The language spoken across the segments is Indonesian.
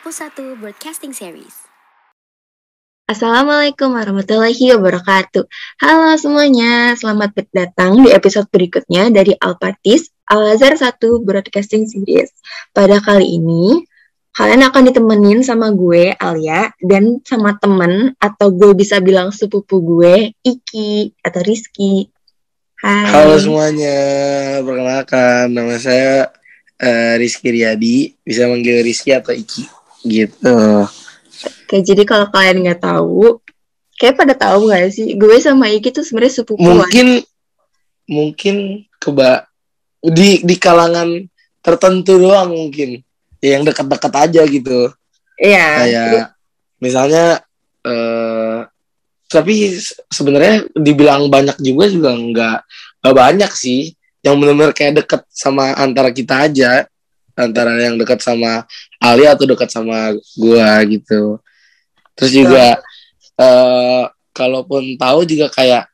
Kapus 1 Broadcasting Series. Assalamualaikum warahmatullahi wabarakatuh. Halo semuanya, selamat datang di episode berikutnya dari Alpatis Al-Azhar 1 Broadcasting Series. Pada kali ini, kalian akan ditemenin sama gue, Alia, dan sama temen, atau gue bisa bilang sepupu gue, Iki, atau Rizky. Hai. Halo semuanya, perkenalkan nama saya uh, Rizky Riyadi, bisa manggil Rizky atau Iki, gitu. Oke, jadi kalau kalian nggak tahu, kayak pada tahu nggak sih? Gue sama Iki tuh sebenarnya sepupuan. Mungkin, mungkin keba di di kalangan tertentu doang mungkin, yang dekat-dekat aja gitu. Iya. Kayak misalnya, uh, tapi sebenarnya dibilang banyak juga juga nggak nggak banyak sih yang benar-benar kayak deket sama antara kita aja antara yang dekat sama Ali atau dekat sama gua gitu. Terus juga uh, kalaupun tahu juga kayak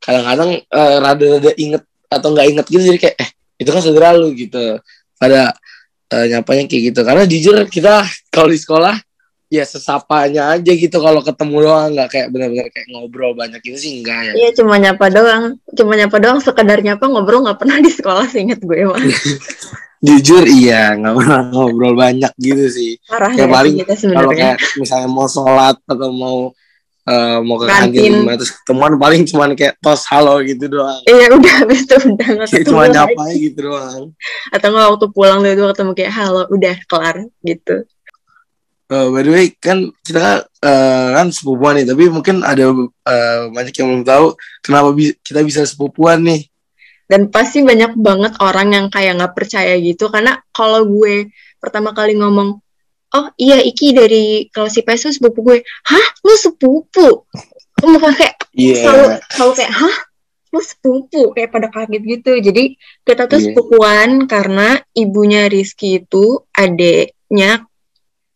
kadang-kadang uh, rada-rada inget atau nggak inget gitu jadi kayak eh itu kan saudara lu gitu. Pada uh, nyapanya kayak gitu. Karena jujur kita kalau di sekolah ya sesapanya aja gitu kalau ketemu doang nggak kayak benar-benar kayak ngobrol banyak gitu sih enggak ya. Iya cuma nyapa doang, cuma nyapa doang sekedar nyapa ngobrol nggak pernah di sekolah seinget gue mah. jujur iya nggak pernah ngobrol banyak gitu sih. Parah kayak ya paling kalau kayak misalnya mau sholat atau mau eh, mau ke Kantin. gimana terus ketemuan paling cuman kayak tos halo gitu doang. Iya udah habis itu udah nggak ketemu cuma nyapa gitu doang. Atau nggak waktu pulang tuh ketemu kayak halo udah kelar gitu. Eh, by the way kan kita kan, eh, kan sepupuan nih tapi mungkin ada eh, banyak yang belum tahu kenapa bi- kita bisa sepupuan nih Dan pasti banyak banget orang yang kayak nggak percaya gitu. Karena kalau gue pertama kali ngomong oh iya Iki dari kelas IPS tuh sepupu gue. Hah? Lu sepupu? Muka kayak iya. selalu selalu kayak hah? Lu sepupu? Kayak pada kaget gitu. Jadi kita tuh Iya. sepupuan karena ibunya Rizky itu adeknya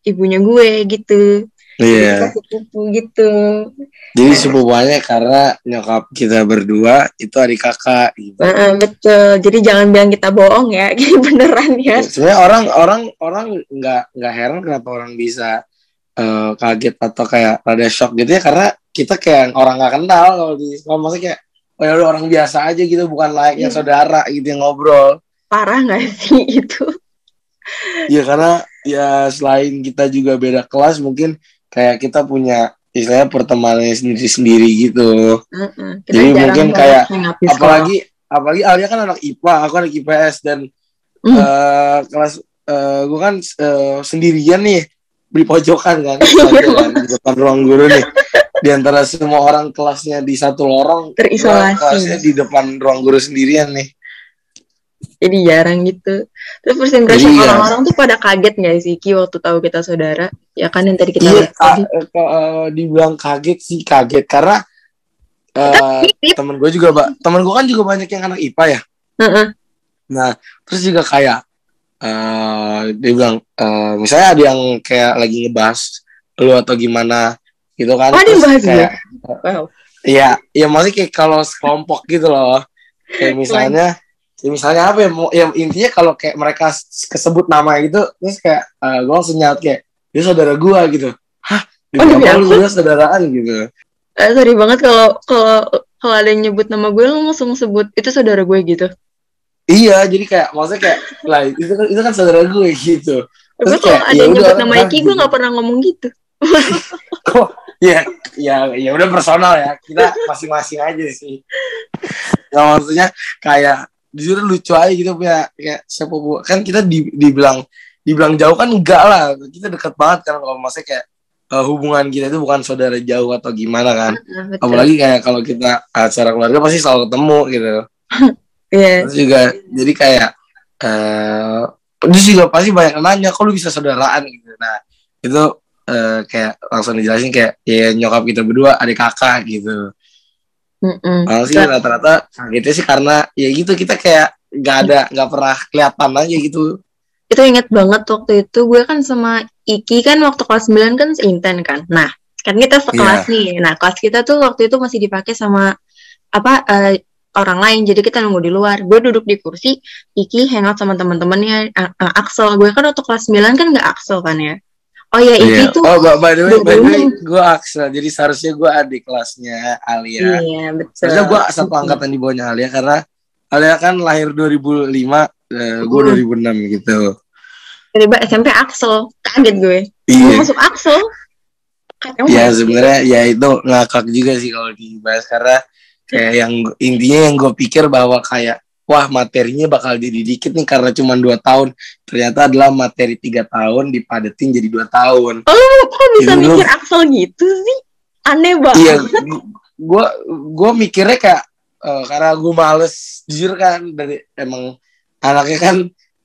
ibunya gue gitu iya. Sepupu gitu. Jadi sepupuannya karena nyokap kita berdua itu adik kakak gitu. Nah, betul. Jadi jangan bilang kita bohong ya Ini beneran ya. Sebenarnya orang orang orang nggak nggak heran kenapa orang bisa eh, kaget atau kayak rada shock gitu ya karena kita kayak orang nggak kenal kalau di sekolah maksudnya kayak oh ya orang biasa aja gitu bukan layaknya Iya. saudara gitu yang ngobrol. Parah nggak sih itu? Ya karena ya selain kita juga beda kelas mungkin kayak kita punya istilahnya pertemanan sendiri sendiri gitu Heeh, kita Jadi mungkin kayak di sekolah. apalagi apalagi Alia kan anak IPA aku anak IPS dan Hmm. eh, kelas eh gue kan eh, sendirian nih di pojokan kan, di depan ruang guru nih di antara semua orang kelasnya di satu lorong Terisolasi. kelasnya di depan ruang guru sendirian nih jadi jarang gitu terus first impression Iya. orang-orang tuh pada kaget nggak sih Ki waktu tahu kita saudara ya kan yang tadi kita iya lihat tadi eh, dibilang kaget sih kaget karena Mirip. temen gue juga ba- temen gue kan juga banyak yang anak IPA ya Heeh. Nah, terus juga kayak eh dia bilang eh, misalnya ada yang kayak lagi ngebahas lu atau gimana gitu kan. Oh, ada yang Terus bahas kayak wow iya, iya maksudnya kayak kalau sekelompok gitu loh. Kayak misalnya ya misalnya apa ya, ya intinya kalau kayak mereka kesebut nama gitu, terus kayak eh gue langsung nyaut kayak dia saudara gua gitu. Hah? Oh, demi lu aku? berdua saudaraan gitu. Eh, sorry banget kalau kalau kalau ada yang nyebut nama gue lo langsung sebut itu saudara gue gitu Iya, jadi kayak maksudnya kayak lah itu kan itu kan saudara gue gitu. tapi Terus kalau kayak, ada ya yang nyebut nama Iki gue gitu. nggak pernah ngomong gitu kok ya ya ya udah personal ya kita masing-masing aja sih ya maksudnya kayak jujur lucu aja gitu punya kayak siapa kan kita di, dibilang dibilang jauh kan enggak lah. Kita deket banget kan kalau maksudnya kayak eh, hubungan kita itu bukan saudara jauh atau gimana kan. Nah, betul. apalagi kayak kalau kita acara keluarga pasti selalu ketemu gitu. Iya. terus juga jadi kayak eh terus juga pasti banyak yang nanya kok lu bisa saudaraan? gitu. Nah itu eh, kayak langsung dijelasin kayak ya nyokap kita berdua adik kakak gitu Mm-mm. Malah sih rata-rata kagetnya sih karena ya gitu kita kayak nggak ada nggak pernah kelihatan aja gitu. Itu inget banget waktu itu gue kan sama Iki kan waktu kelas 9 kan seinten kan. Nah kan kita sekelas nih. Nah kelas kita tuh waktu itu masih dipakai sama apa eh, orang lain. Jadi kita nunggu di luar. Gue duduk di kursi Iki hangout sama teman-temannya eh, eh, Axel. Gue kan waktu kelas 9 kan nggak Axel kan ya Oh ya Iya. tuh Oh, by, by the way, by the way, 26. gue Axel. Jadi seharusnya gue adik kelasnya Alia. Iya betul. Seharusnya gue satu angkatan di bawahnya Alia karena Alia kan lahir 2005, eh, gue Hmm. 2006 gitu. Tiba-tiba SMP Axel, kaget gue. Gue Iya. masuk Axel. Oh Ya my sebenarnya ya itu ngakak juga sih kalau dibahas karena kayak yang intinya yang gue pikir bahwa kayak wah materinya bakal jadi dikit nih karena cuma dua tahun ternyata adalah materi tiga tahun dipadetin jadi dua tahun God, kok bisa lu- mikir Axel gitu sih? Aneh banget. iya gue gue mikirnya kayak eh, karena gue males jujur kan dari emang anaknya kan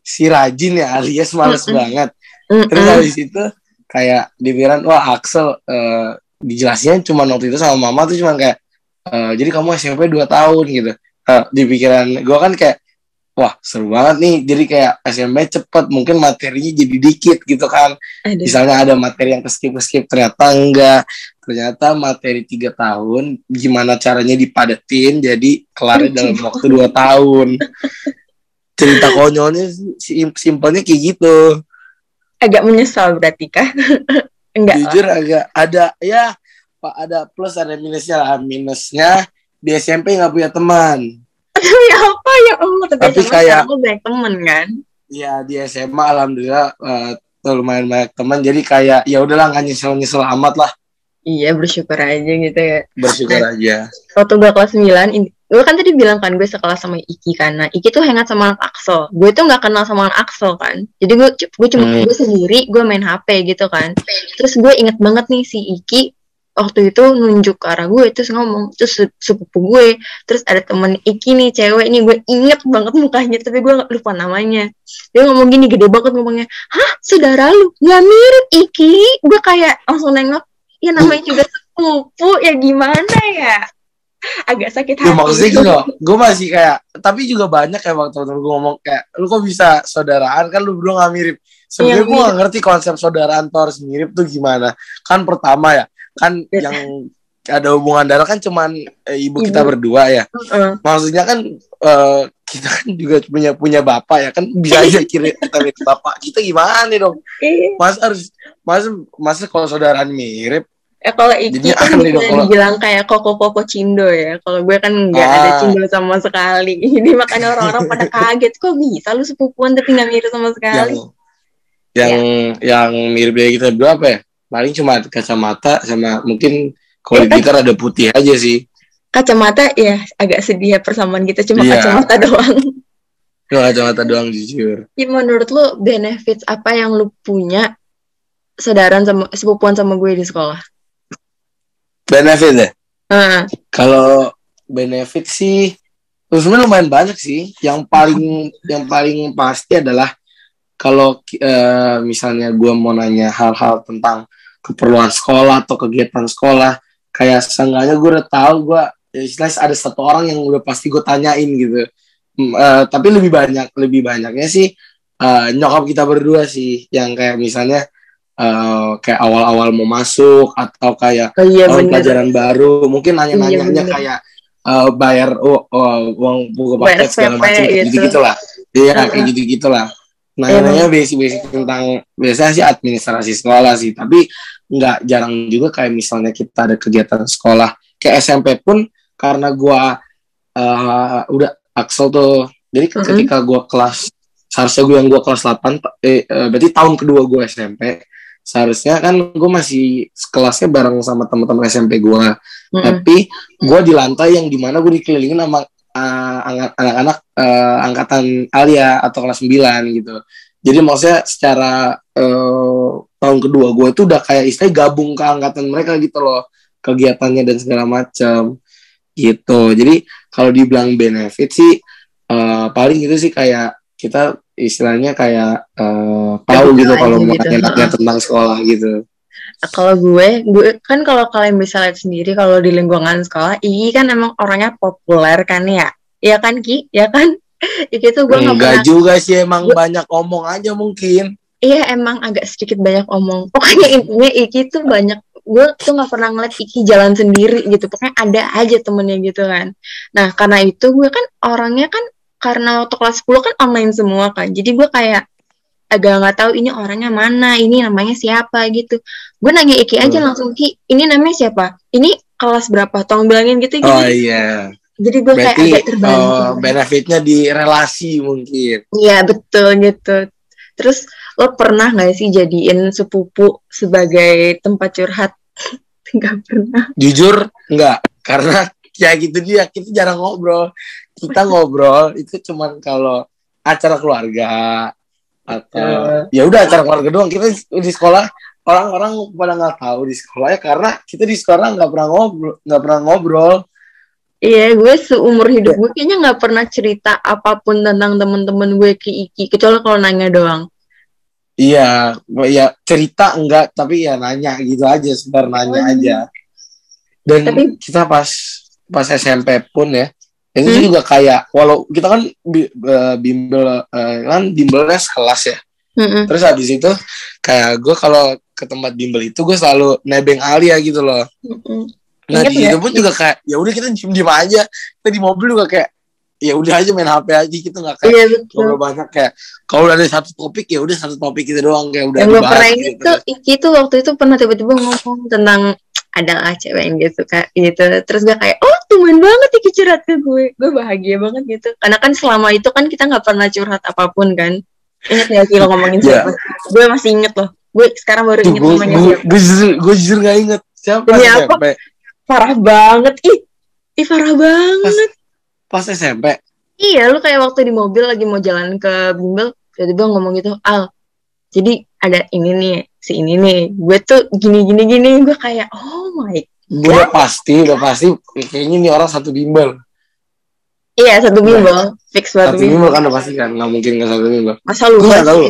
si rajin ya alias males Mm-mm. banget Mm-mm. terus habis itu kayak dipikiran wah Axel eh, dijelasin cuma waktu itu sama mama tuh cuma kayak eh, jadi kamu SMP 2 tahun gitu Eh, di pikiran gue kan kayak wah seru banget nih. Jadi kayak SMP cepet mungkin materinya jadi dikit gitu kan. Aduh. misalnya ada materi yang keskip keskip ternyata enggak. Ternyata materi tiga tahun gimana caranya dipadetin jadi kelarnya dalam waktu dua tahun. Cerita konyolnya sim- simpelnya kayak gitu. Agak menyesal berarti kah? Enggak. Lah. jujur agak ada ya pak ada plus ada minusnya lah. Minusnya di SMP nggak punya teman Tapi apa ya Allah? Tapi, Tapi kayak- lu banyak temen kan? ya di SMA alhamdulillah eh, tuh lumayan banyak teman jadi kayak ya udahlah nggak nyesel nyesel amat lah Iya bersyukur aja gitu ya. bersyukur aja Waktu gue kelas 9, ini, gue kan tadi bilang kan gue sekelas sama Iki kan. Nah Iki tuh hangat sama anak Axel. Gue tuh nggak kenal sama anak Axel kan. Jadi gue gue cuma Hmm. gue sendiri, gue main HP gitu kan. Terus gue inget banget nih si Iki waktu itu nunjuk ke arah gue terus ngomong terus se- sepupu gue terus ada temen Iki nih cewek nih gue inget banget mukanya tapi gue nggak lupa namanya. Dia ngomong gini gede banget ngomongnya hah saudara lu? Nggak mirip Iki. Gue kayak langsung nengok ya namanya juga sepupu ya gimana ya? Agak sakit Ya hati. maksudnya gitu loh, gue masih kayak, tapi juga banyak kayak waktu temen gue ngomong kayak, lu kok bisa saudaraan? Kan lu berdua gak mirip. Sebenarnya Iya, gue gak ngerti konsep saudaraan tuh harus mirip tuh gimana. Kan pertama ya, kan Iya. yang ada hubungan darah kan cuman eh, ibu kita Ibu. berdua ya. Heeh. Maksudnya kan eh, kita kan juga punya punya bapak ya kan bisa aja kira kita mirip bapak. Kita gimana nih dong? Iya. Mas harus masa masa kalau saudaraan mirip Eh kalau Iki Jadinya kan bisa dong dibilang kayak koko-koko cindo ya. Kalau gue kan nggak Ah. ada cindo sama sekali. Jadi makanya orang-orang pada kaget kok bisa lu sepupuan tapi nggak mirip sama yang sekali. yang yang mirip dari kita berdua apa ya? Paling cuma kacamata sama mungkin kalau di gitar ada putih aja sih. Kacamata ya agak sedih ya persamaan kita cuma Iya. kacamata doang. Cuma kacamata doang jujur. Ya menurut lu benefits apa yang lu punya saudaraan sama sepupuan sama gue di sekolah? Benefit ya? Nah, Kalau benefit sih sebenarnya lumayan banyak sih. Yang paling yang paling pasti adalah kalau eh, misalnya gue mau nanya hal-hal tentang keperluan sekolah atau kegiatan sekolah, kayak seenggaknya gue udah tahu gue ya istilahnya ada satu orang yang udah pasti gue tanyain gitu. Eh, tapi lebih banyak lebih banyaknya sih eh, nyokap kita berdua sih yang kayak misalnya eh, kayak awal-awal mau masuk atau kayak oh iya tahun bener. pelajaran baru mungkin Iya, nanya-nanyanya bener. kayak eh, bayar oh, oh, uang buku paket segala macam gitu. gitu gitu lah iya kayak gitu gitulah nanya-nanya basic-basic tentang biasanya sih administrasi sekolah sih tapi nggak jarang juga kayak misalnya kita ada kegiatan sekolah kayak SMP pun karena gua eh, udah Axel tuh jadi Mm-mm. ketika gua kelas seharusnya gue yang gua kelas 8 eh, eh, berarti tahun kedua gua SMP seharusnya kan gue masih kelasnya bareng sama teman-teman SMP gua Mm-mm. tapi gue di lantai yang di mana gue dikelilingin sama uh, angkat- anak-anak uh, angkatan Alia atau kelas 9 gitu. Jadi maksudnya secara uh, tahun kedua gue itu udah kayak istilah gabung ke angkatan mereka gitu loh. Kegiatannya dan segala macam gitu. Jadi kalau dibilang benefit sih uh, paling itu sih kayak kita istilahnya kayak uh, tahu gitu kalau aja mau gitu. nanya tentang sekolah gitu kalau gue, gue kan kalau kalian bisa lihat sendiri kalau di lingkungan sekolah, Iki kan emang orangnya populer kan ya, ya kan Ki, ya kan? Iki tuh gue nggak enggak pernah, juga sih emang Gue- banyak omong aja mungkin iya emang agak sedikit banyak omong. Pokoknya intinya Iki tuh banyak, gue tuh nggak pernah ngeliat Iki jalan sendiri gitu. Pokoknya ada aja temennya gitu kan. Nah karena itu gue kan orangnya kan karena waktu kelas 10 kan online semua kan, jadi gue kayak agak nggak tahu ini orangnya mana ini namanya siapa gitu gue nanya Iki aja Hmm. langsung Ki ini namanya siapa ini kelas berapa tolong bilangin gitu Oh gitu iya. jadi gue kayak agak terbantu eh, benefitnya di relasi mungkin. Iya betul gitu. Terus lo pernah nggak sih jadiin sepupu sebagai tempat curhat? Gak pernah. Jujur enggak, karena ya gitu dia kita jarang ngobrol. Kita ngobrol itu cuman kalau acara keluarga atau ya udah acara keluarga doang. Kita di sekolah orang-orang pada nggak tahu di sekolah ya karena kita di sekolah nggak pernah ngobrol, nggak pernah ngobrol. Iya, gue seumur hidup gue kayaknya nggak pernah cerita apa pun tentang temen-temen gue ke Iki, kecuali kalau nanya doang. Iya, ya cerita enggak, tapi ya nanya gitu aja, sebentar nanya Oh. aja. Dan Tapi- kita pas pas SMP pun ya, itu Hmm. juga kayak walau kita kan eh, bimbel eh, kan bimbelnya sekelas ya. Mm-mm. Terus habis itu kayak gue kalau ke tempat bimbel itu gue selalu nebeng Alia gitu loh. Mm-mm. Nah Ingat di situ pun juga kayak ya udah kita diem diem aja. Kita di mobil juga kayak ya udah aja main HP aja gitu nggak kayak Iya ngobrol banyak kayak kalau ada satu topik ya udah satu topik itu doang kayak udah Yang gue dibahas pernah gitu. Iki tuh waktu itu pernah tiba-tiba ngomong tentang adalah cewek yang dia suka gitu. Terus gue kayak, oh tumben banget Iki curhat ke gue. Gue bahagia banget gitu. Karena kan selama itu kan kita nggak pernah curhat apa pun kan. Ingat gak sih lo ngomongin Iya. siapa? Gue masih inget loh. Gue sekarang baru Tuh, inget gue, namanya gue, siapa. gue jujur, gue jujur gak inget siapa Demi SMP. apa? Parah banget. Ih, ih parah banget. Pas SMP. Iya, lu kayak waktu di mobil lagi mau jalan ke bimbel, tiba-tiba ngomong gitu, Al, jadi ada ini nih, si ini nih, gue tuh gini gini gini, gue kayak, oh my, Gue udah pasti, udah pasti kayaknya ini orang satu bimbel. iya satu bimbel, fix Satu satu bimbel bimbel. kan udah pasti kan, nggak mungkin nggak satu bimbel. Masa Gue lupa nggak tahu.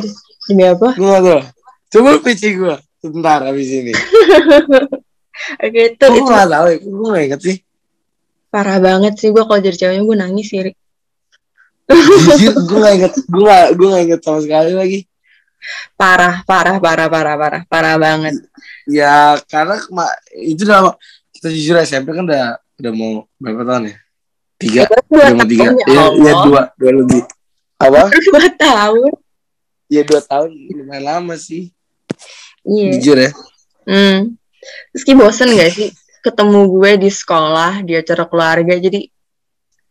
Demi apa? Gue nggak tahu. Coba lu PC gue sebentar habis ini. Oke, itu, Gue itu nggak tahu, ya. gue nggak inget sih. parah banget sih, gue kalau jadi ceweknya gue nangis sih. Jujur, gue nggak inget, gue nggak, gue nggak inget sama sekali lagi. Parah, parah, parah, parah, parah, parah banget. Ya karena itu udah kita jujur SMP kan udah udah mau berapa tahun ya? Tiga, Dua udah mau tiga, ya ya, ya dua, dua lebih. Apa? Dua tahun. Ya dua tahun lumayan lama sih, Iya. jujur ya. Hmm. Terus Ki bosen gak sih ketemu gue di sekolah, di acara keluarga, jadi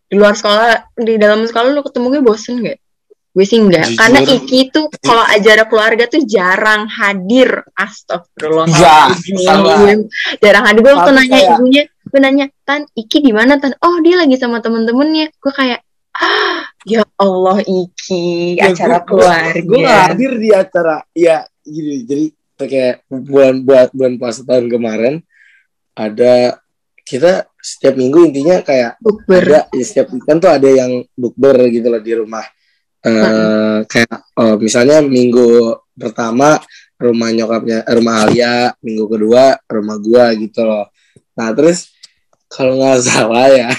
di luar sekolah, di dalam sekolah lu ketemu gue bosen gak? Gue sih enggak, Jujur. karena Iki tuh kalau acara keluarga tuh jarang hadir, astagfirullah. Enggak, salah. jarang hadir. Gue waktu nanya kayak- ibunya, gue nanya, Tan, Iki di mana Tan? Oh dia lagi sama temen-temennya. Gue kayak, ah, ya Allah Iki, Ya, acara gua- keluarga. Gue gak hadir di acara, ya gini, jadi kayak bulan buat bulan puasa tahun kemarin ada kita setiap minggu intinya kayak Bukber. ada ya, setiap weekend tuh ada yang bukber gitu loh di rumah eh kayak oh, misalnya minggu pertama rumah nyokapnya eh, rumah Alia minggu kedua rumah gua gitu loh. Nah terus kalau nggak salah ya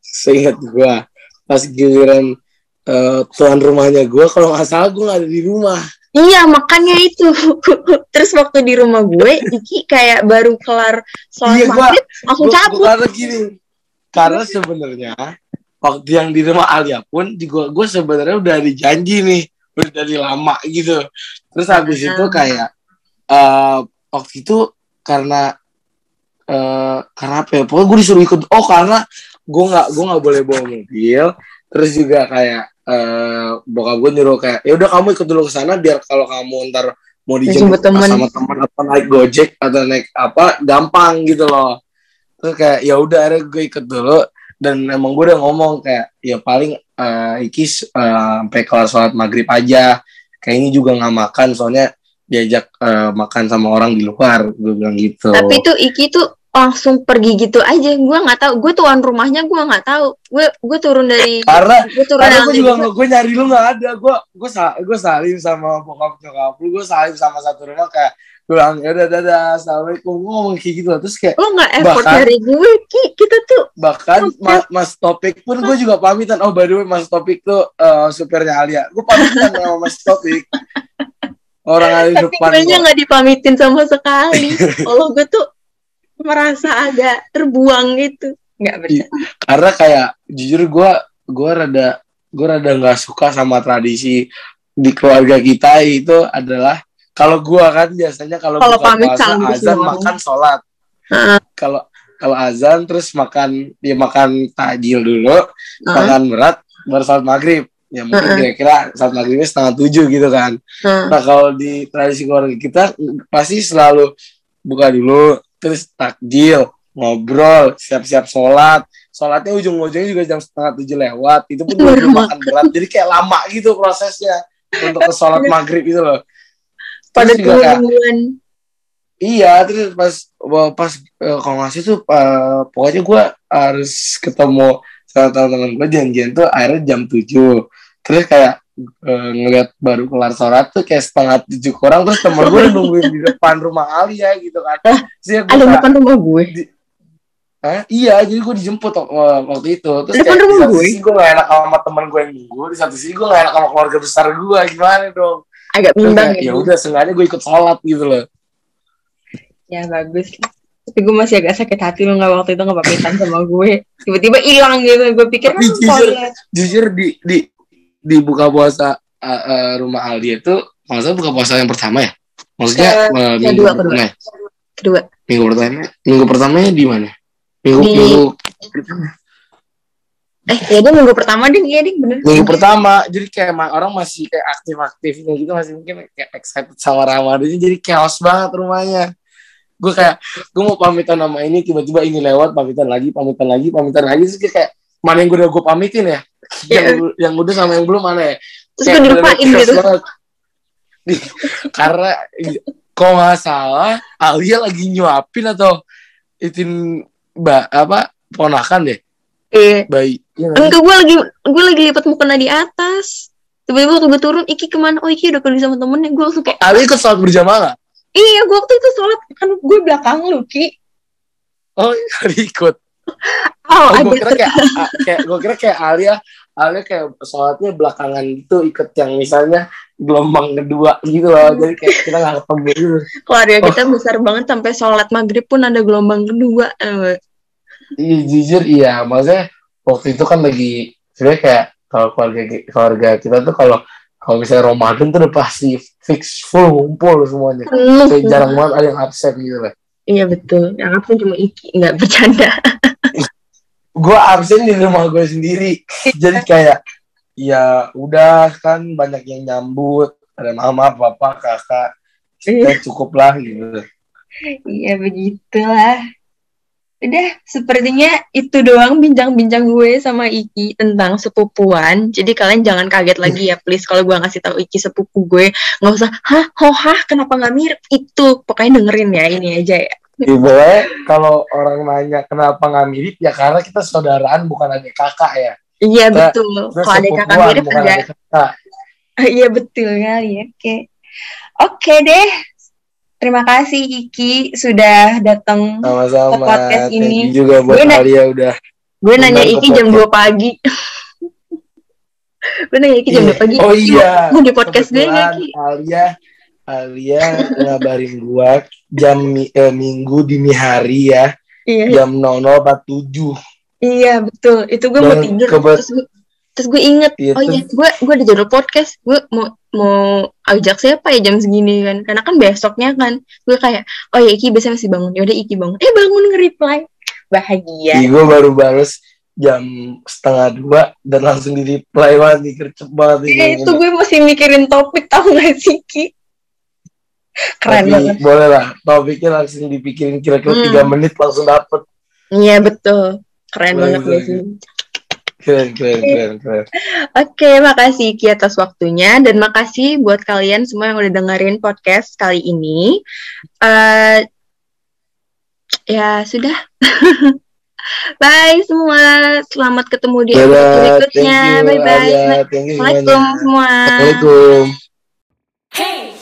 seingat gua pas giliran eh, tuan rumahnya gua kalau nggak salah gua nggak ada di rumah. Iya makanya itu. Terus waktu di rumah gue Iki kayak baru kelar sholat Iya, gua- maghrib Langsung Gua- cabut. gua karena gini karena sebenarnya waktu yang di rumah Alia pun juga gue sebenarnya udah dijanji nih udah dari lama gitu. Terus habis itu kayak eh waktu itu karena eh karena apa ya? Pokoknya gue disuruh ikut. Oh karena gue nggak gue nggak boleh bawa mobil. Terus juga kayak eh bokap gue nyuruh kayak ya udah kamu ikut dulu ke sana biar kalau kamu ntar mau dijemput Dijemput temen. sama teman atau naik gojek atau naik apa gampang gitu loh. Terus kayak ya udah akhirnya gue ikut dulu dan emang gue udah ngomong kayak ya paling eh Ikis eh, sampai kelar sholat maghrib aja. Kayak ini juga nggak makan soalnya diajak eh, makan sama orang di luar gue bilang gitu. Tapi tuh Iki tuh langsung pergi gitu aja. Gue gak tahu Gue tuan rumahnya gue gak tahu. Gue gue turun dari karena Gue turun karena gue juga nggak gue nyari lu nggak ada. Gue gue sa gue salim sama bokap nyokap lu. Gue salim sama satu rumah kayak bilang ya udah dadah. Assalamualaikum. Gue ngomong kayak gitu terus kayak Lo gak effort Bahkan- dari gue Ki. Kita tuh bahkan. Ma- Mas Topik pun gue juga pamitan. Oh by the way Mas Topik tuh eh, supirnya Alia. Gue pamitan sama Mas Topik. Orang ada di Tapi depan gue kok. gak dipamitin sama sekali. Kalau gue tuh Merasa agak terbuang gitu. Gak Iya. bercanda. karena kayak jujur gue gue rada gue rada nggak suka sama tradisi di keluarga kita. Itu adalah kalau gua kan biasanya kalau Kalau pamit azan semua. makan sholat. Heeh. Kalau kalau azan terus makan dia makan tajil dulu, Heeh. makan berat baru sholat maghrib. Ya mungkin kira-kira sholat maghribnya setengah tujuh gitu kan. Heeh. Nah kalau di tradisi keluarga kita pasti selalu buka dulu, terus takjil, ngobrol, siap-siap sholat. Sholatnya ujung-ujungnya juga jam setengah tujuh lewat. Itu pun Baru belum makan berat. Jadi kayak lama gitu prosesnya untuk ke sholat maghrib itu loh. Pada tungguan. iya, terus pas pas eh, kalau ngasih tuh eh, pokoknya gue harus ketemu sama teman-teman gue janjian tuh akhirnya jam 7 terus kayak eh, ngeliat baru kelar sholat tuh kayak setengah tujuh kurang terus temen gue nungguin di depan rumah Alia gitu kan Terus gue Ada kayak, depan rumah gue. "Hah? iya jadi gue dijemput waktu itu terus Depan kayak di satu gue? sisi gue gak enak sama temen gue yang nunggu di satu sisi gue gak enak sama keluarga besar gue gimana dong Agak bimbang kayak, ya. udah sengaja gue ikut sholat gitu loh Ya bagus. Tapi gue masih agak sakit hati lo nggak waktu itu nggak pamitan sama gue. Tiba-tiba hilang gitu. Gue pikir kan jujur, toilet. jujur di di di buka puasa uh, uh, rumah Aldi itu maksudnya buka puasa yang pertama ya maksudnya uh, minggu kedua, pertama kedua. Kedua. minggu pertama minggu pertamanya di mana minggu Di- minggu Eh, ya dia minggu pertama ding, iya ding bener. minggu pertama jadi kayak orang masih kayak aktif aktifnya gitu masih mungkin kayak excited sama Ramadan. Jadi chaos banget rumahnya. Gue kayak gue mau pamitan sama ini tiba-tiba ini lewat pamitan lagi pamitan lagi pamitan lagi. Terus kayak mana yang gue udah gue pamitin ya? Yang yang udah sama yang belum mana ya? Terus Kayak gue dilupain gitu. karena kok nggak salah Alia lagi nyuapin atau itin mbak apa ponakan deh Iya. bayi Iya nggak sih? Enggak, gue lagi gue lagi lipat mukena di atas. Tiba-tiba waktu gue turun, Iki ke mana? Oh Iki udah pergi sama temennya. Gue langsung kayak, Alia ikut sholat berjamaah nggak? iya gue waktu itu sholat. Kan gue belakang lu, Ki. Oh Alia ikut Oh, Oh, gue kira kayak, kayak gue kira kayak Alia, Alia kayak sholatnya belakangan gitu ikut yang misalnya gelombang kedua gitu loh. Jadi kayak kita nggak ketemu gitu. keluarga kita besar banget sampai sholat maghrib pun ada gelombang kedua. Eh, Iya jujur iya, maksudnya waktu itu kan lagi sebenarnya kayak kalau keluarga keluarga kita tuh kalau kalau misalnya Ramadan tuh udah pasti fix full ngumpul semuanya. Kayak jarang banget ada yang absen gitu lah. Iya betul. Yang absen cuma Iki, nggak bercanda. Gue absen di rumah gue sendiri. Jadi kayak ya udah kan banyak yang nyambut, ada mama, papa, kakak. Ya cukup lah gitu. Iya begitulah. Udah, sepertinya itu doang bincang-bincang gue sama Iki tentang sepupuan. Jadi kalian jangan kaget lagi ya, please. Kalau gue ngasih tahu Iki sepupu gue, nggak usah, hah, oh hah, kenapa nggak mirip? Itu, pokoknya dengerin ya, ini aja ya. Ya, pokoknya kalau orang nanya kenapa nggak mirip ya karena kita saudaraan bukan adik kakak ya. Iya Kita- betul. Kalau ada kakak mirip ada. adik kakak. Iya betul kali. Oke, oke deh. Terima kasih Iki sudah datang. Ke podcast Thank ini. you juga buat Gue Alia udah. Gue nanya Iki jam podcast. 2 pagi. gue nanya Iki jam Iya. 2 pagi. Oh iya. Mau di podcast gue Kebetulan Ki? Alia Alia ngabarin gua jam eh, minggu dini hari ya Iya. jam 00.47 Iya betul. Itu gue mau tidur. kebe- Terus gue, terus gue inget. Iya, oh iya, gue gue ada jadwal podcast. Gue mau mau ajak siapa ya jam segini kan? Karena kan besoknya kan. Gue kayak, oh ya Iki biasanya masih bangun. Yaudah Iki bangun. Eh bangun nge-reply. Bahagia. Jadi gue baru balas jam setengah dua dan langsung di reply banget nih gercep banget kayak itu gue masih mikirin topik tau gak sih Ki? Keren Tapi banget. boleh lah topiknya langsung dipikirin kira-kira Hmm. tiga menit langsung dapet Iya betul. Keren Bagus, banget bagus. sih? Keren keren keren keren Oke, makasih Ki atas waktunya dan makasih buat kalian semua yang udah dengerin podcast kali ini. Eh ya sudah. Bye semua. Selamat ketemu di episode berikutnya. Bye bye. Assalamualaikum semua. Assalamualaikum